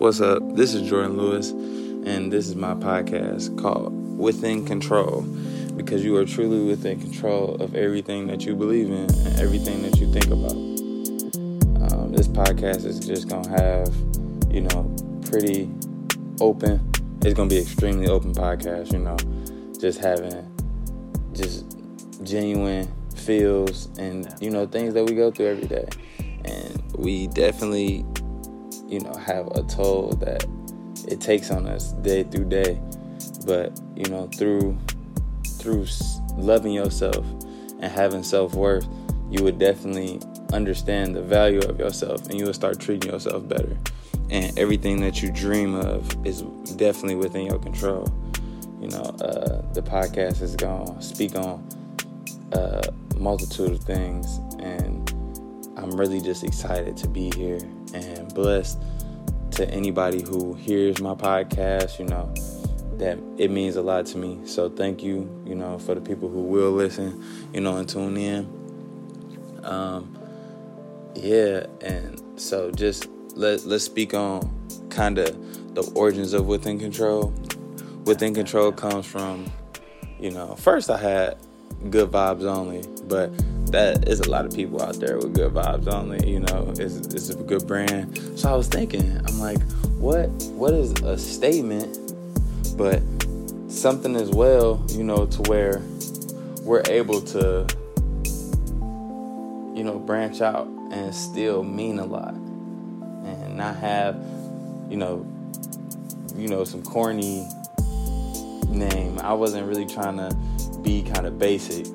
What's up? This is Jordan Lewis, and this is my podcast called Within Control because you are truly within control of everything that you believe in and everything that you think about. Um, this podcast is just going to have, you know, pretty open. It's going to be extremely open podcast, you know, just having just genuine feels and, you know, things that we go through every day. And we definitely you know, have a toll that it takes on us day through day. But, you know, through through loving yourself and having self-worth, you would definitely understand the value of yourself and you will start treating yourself better. And everything that you dream of is definitely within your control. You know, uh, the podcast is going to speak on a multitude of things, and I'm really just excited to be here and blessed to anybody who hears my podcast, you know, that it means a lot to me. So thank you, you know, for the people who will listen, you know, and tune in. Um, yeah, and so just let let's speak on kind of the origins of within control. Within control comes from, you know, first I had good vibes only, but that is a lot of people out there with good vibes only. You know, it's, it's a good brand. So I was thinking, I'm like, what what is a statement, but something as well, you know, to where we're able to, you know, branch out and still mean a lot, and not have, you know, you know, some corny name. I wasn't really trying to be kind of basic,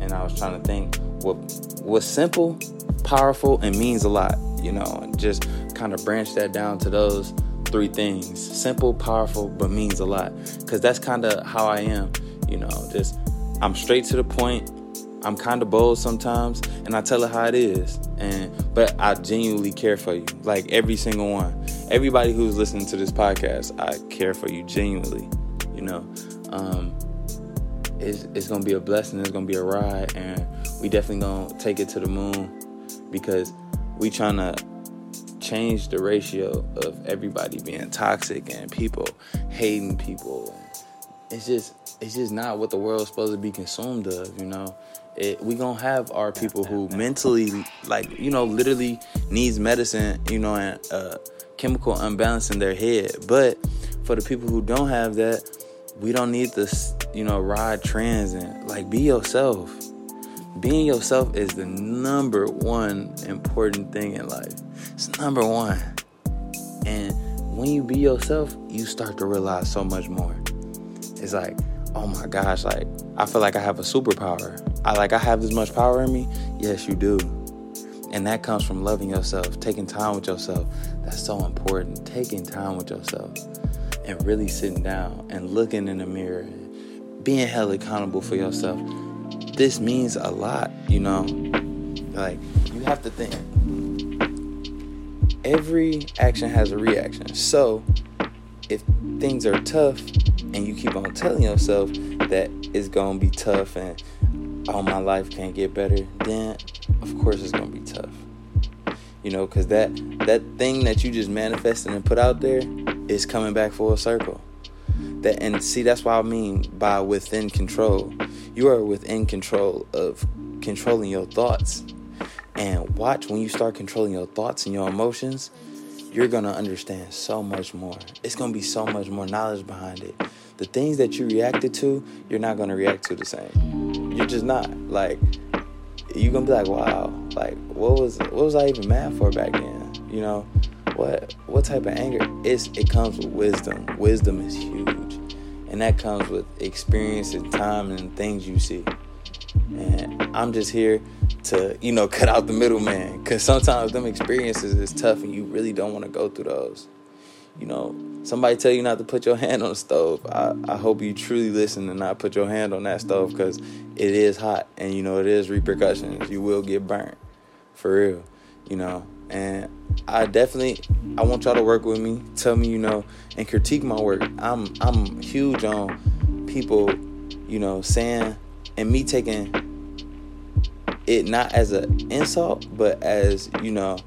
and I was trying to think what what's simple, powerful, and means a lot. You know, and just kind of branch that down to those three things: simple, powerful, but means a lot. Because that's kind of how I am. You know, just I'm straight to the point. I'm kind of bold sometimes, and I tell it how it is. And but I genuinely care for you, like every single one. Everybody who's listening to this podcast, I care for you genuinely. You know, um, it's, it's gonna be a blessing. It's gonna be a ride, and we definitely gonna take it to the moon because we trying to change the ratio of everybody being toxic and people hating people. It's just it's just not what the world's supposed to be consumed of, you know. It, we gonna have our people who mentally, like you know, literally needs medicine, you know, and uh, chemical imbalance in their head. But for the people who don't have that, we don't need to, you know, ride trends and like be yourself. Being yourself is the number one important thing in life. It's number one. And when you be yourself, you start to realize so much more. It's like, oh my gosh, like I feel like I have a superpower. I like I have this much power in me. Yes, you do. And that comes from loving yourself, taking time with yourself. That's so important. Taking time with yourself and really sitting down and looking in the mirror and being held accountable for yourself. This means a lot, you know. Like you have to think every action has a reaction. So if things are tough and you keep on telling yourself that it's gonna be tough and oh my life can't get better, then of course it's gonna be tough. You know, cause that that thing that you just manifested and put out there is coming back full circle. That and see that's what I mean by within control. You are within control of controlling your thoughts. And watch when you start controlling your thoughts and your emotions, you're gonna understand so much more. It's gonna be so much more knowledge behind it. The things that you reacted to, you're not gonna react to the same. You're just not. Like you're gonna be like, wow, like what was what was I even mad for back then? You know, what what type of anger? It's it comes with wisdom. Wisdom is huge. And that comes with experience and time and things you see. And I'm just here to, you know, cut out the middleman. Because sometimes them experiences is tough and you really don't want to go through those. You know, somebody tell you not to put your hand on the stove. I, I hope you truly listen and not put your hand on that stove because it is hot and, you know, it is repercussions. You will get burnt. For real. You know, and I definitely I want y'all to work with me. Tell me, you know, and critique my work. I'm I'm huge on people, you know, saying and me taking it not as an insult, but as you know,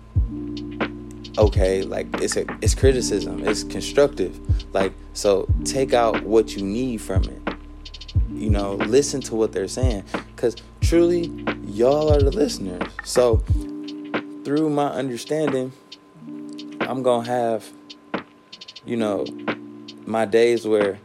okay, like it's a it's criticism, it's constructive. Like so take out what you need from it. You know, listen to what they're saying cuz truly y'all are the listeners. So through my understanding, I'm going to have you know, my days where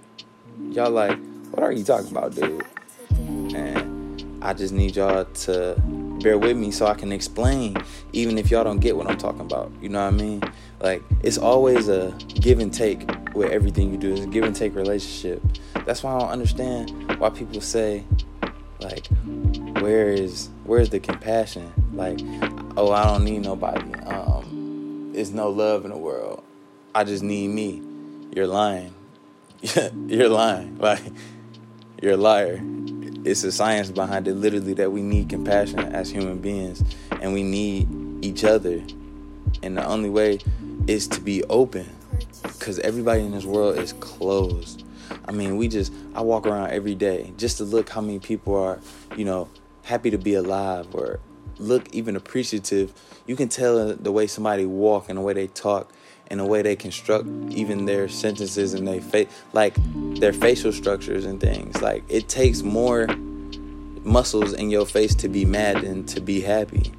y'all like, what are you talking about, dude? And I just need y'all to bear with me so I can explain, even if y'all don't get what I'm talking about. You know what I mean? Like, it's always a give and take with everything you do. It's a give and take relationship. That's why I don't understand why people say, like, where is where's the compassion? Like, oh, I don't need nobody. Um, there's no love in the world. I just need me. You're lying. you're lying. Like you're a liar. It's a science behind it, literally, that we need compassion as human beings, and we need each other. And the only way is to be open, because everybody in this world is closed. I mean, we just I walk around every day just to look how many people are, you know, happy to be alive or look even appreciative. You can tell the way somebody walk and the way they talk and the way they construct even their sentences and they face like their facial structures and things. Like it takes more muscles in your face to be mad than to be happy.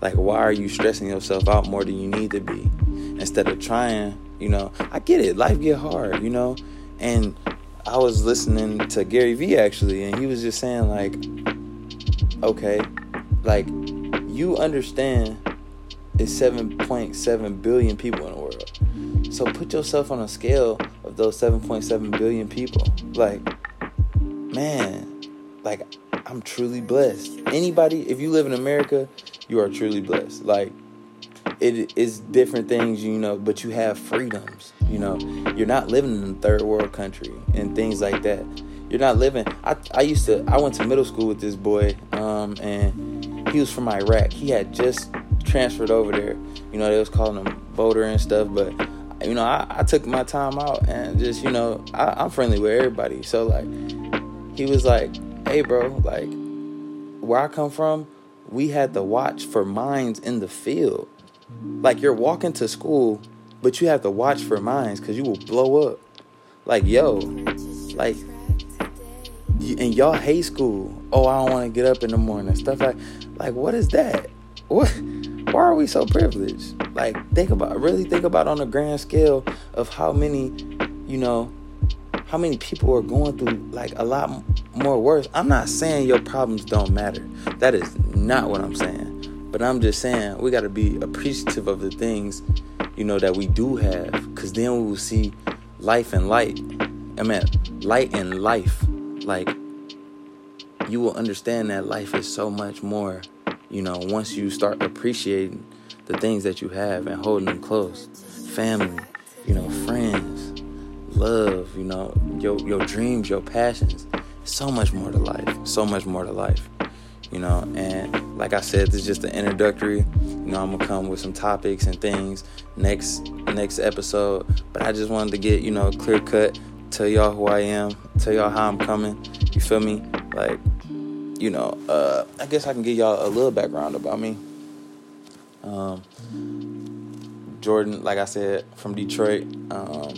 Like why are you stressing yourself out more than you need to be? Instead of trying, you know, I get it, life get hard, you know? And I was listening to Gary Vee actually, and he was just saying like, okay, like you understand it's 7.7 billion people in the world. So put yourself on a scale of those 7.7 billion people. Like, man, like I'm truly blessed. Anybody, if you live in America, you are truly blessed. Like, it is different things, you know, but you have freedoms. You know, you're not living in a third world country and things like that. You're not living. I, I used to. I went to middle school with this boy, um, and he was from Iraq. He had just transferred over there. You know, they was calling him voter and stuff, but you know, I, I took my time out and just, you know, I, I'm friendly with everybody. So like, he was like, "Hey, bro, like, where I come from, we had to watch for mines in the field. Like, you're walking to school, but you have to watch for mines because you will blow up. Like, yo, like." And y'all hate school. Oh, I don't want to get up in the morning. Stuff like, like, what is that? What? why are we so privileged? Like, think about, really think about on a grand scale of how many, you know, how many people are going through like a lot more worse. I'm not saying your problems don't matter. That is not what I'm saying. But I'm just saying we got to be appreciative of the things, you know, that we do have, because then we will see life and light. I mean, light and life. Like, you will understand that life is so much more you know, once you start appreciating the things that you have and holding them close, family, you know, friends, love, you know, your your dreams, your passions, so much more to life, so much more to life, you know. And like I said, this is just an introductory. You know, I'm gonna come with some topics and things next next episode. But I just wanted to get you know clear cut, tell y'all who I am, tell y'all how I'm coming. You feel me? Like you know, uh, I guess I can give y'all a little background about me. Um, Jordan, like I said, from Detroit. Um,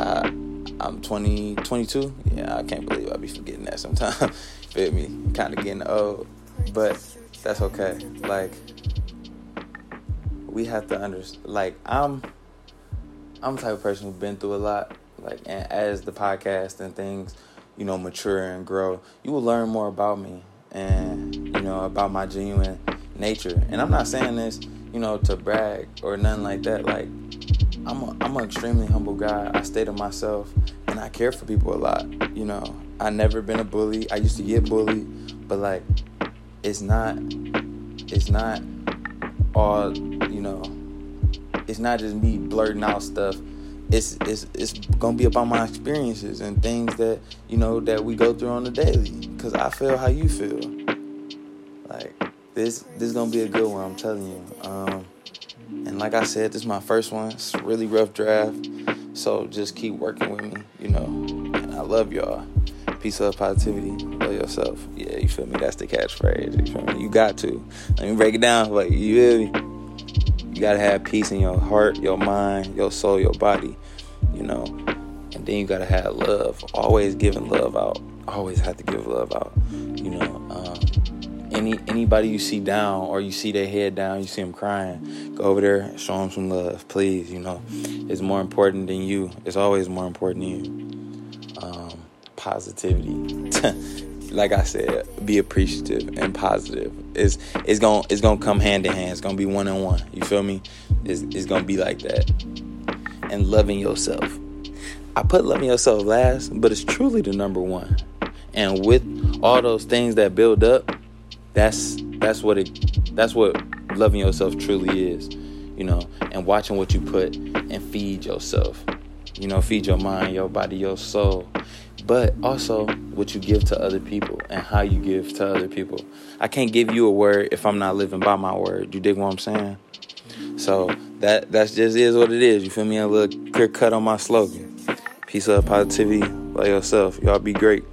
I, I'm 20, 22. Yeah, I can't believe I be forgetting that sometimes. Feel me? Kind of getting old, but that's okay. Like we have to understand. Like I'm, I'm the type of person who's been through a lot. Like, and as the podcast and things you know, mature and grow, you will learn more about me and, you know, about my genuine nature. And I'm not saying this, you know, to brag or nothing like that. Like, I'm a, I'm an extremely humble guy. I stay to myself and I care for people a lot. You know, I never been a bully. I used to get bullied, but like, it's not, it's not all, you know, it's not just me blurting out stuff it's it's it's gonna be about my experiences and things that you know that we go through on the daily. Cause I feel how you feel. Like this this is gonna be a good one. I'm telling you. Um, and like I said, this is my first one. It's really rough draft. So just keep working with me. You know. And I love y'all. Peace, love, positivity. Yourself. Yeah, you feel me? That's the catchphrase. You feel me? You got to. Let me break it down you. You feel me? You gotta have peace in your heart, your mind, your soul, your body. You know, and then you gotta have love. Always giving love out. Always have to give love out. You know, um, any anybody you see down or you see their head down, you see them crying, go over there, show them some love, please. You know, it's more important than you. It's always more important than you. Um, positivity. like I said, be appreciative and positive. It's it's gonna it's gonna come hand in hand. It's gonna be one on one. You feel me? It's it's gonna be like that. And loving yourself. I put loving yourself last, but it's truly the number one. And with all those things that build up, that's that's what it that's what loving yourself truly is. You know, and watching what you put and feed yourself. You know, feed your mind, your body, your soul but also what you give to other people and how you give to other people. I can't give you a word if I'm not living by my word. You dig what I'm saying? So that that's just is what it is. You feel me? A little clear cut on my slogan. Peace, love, positivity, love yourself. Y'all be great.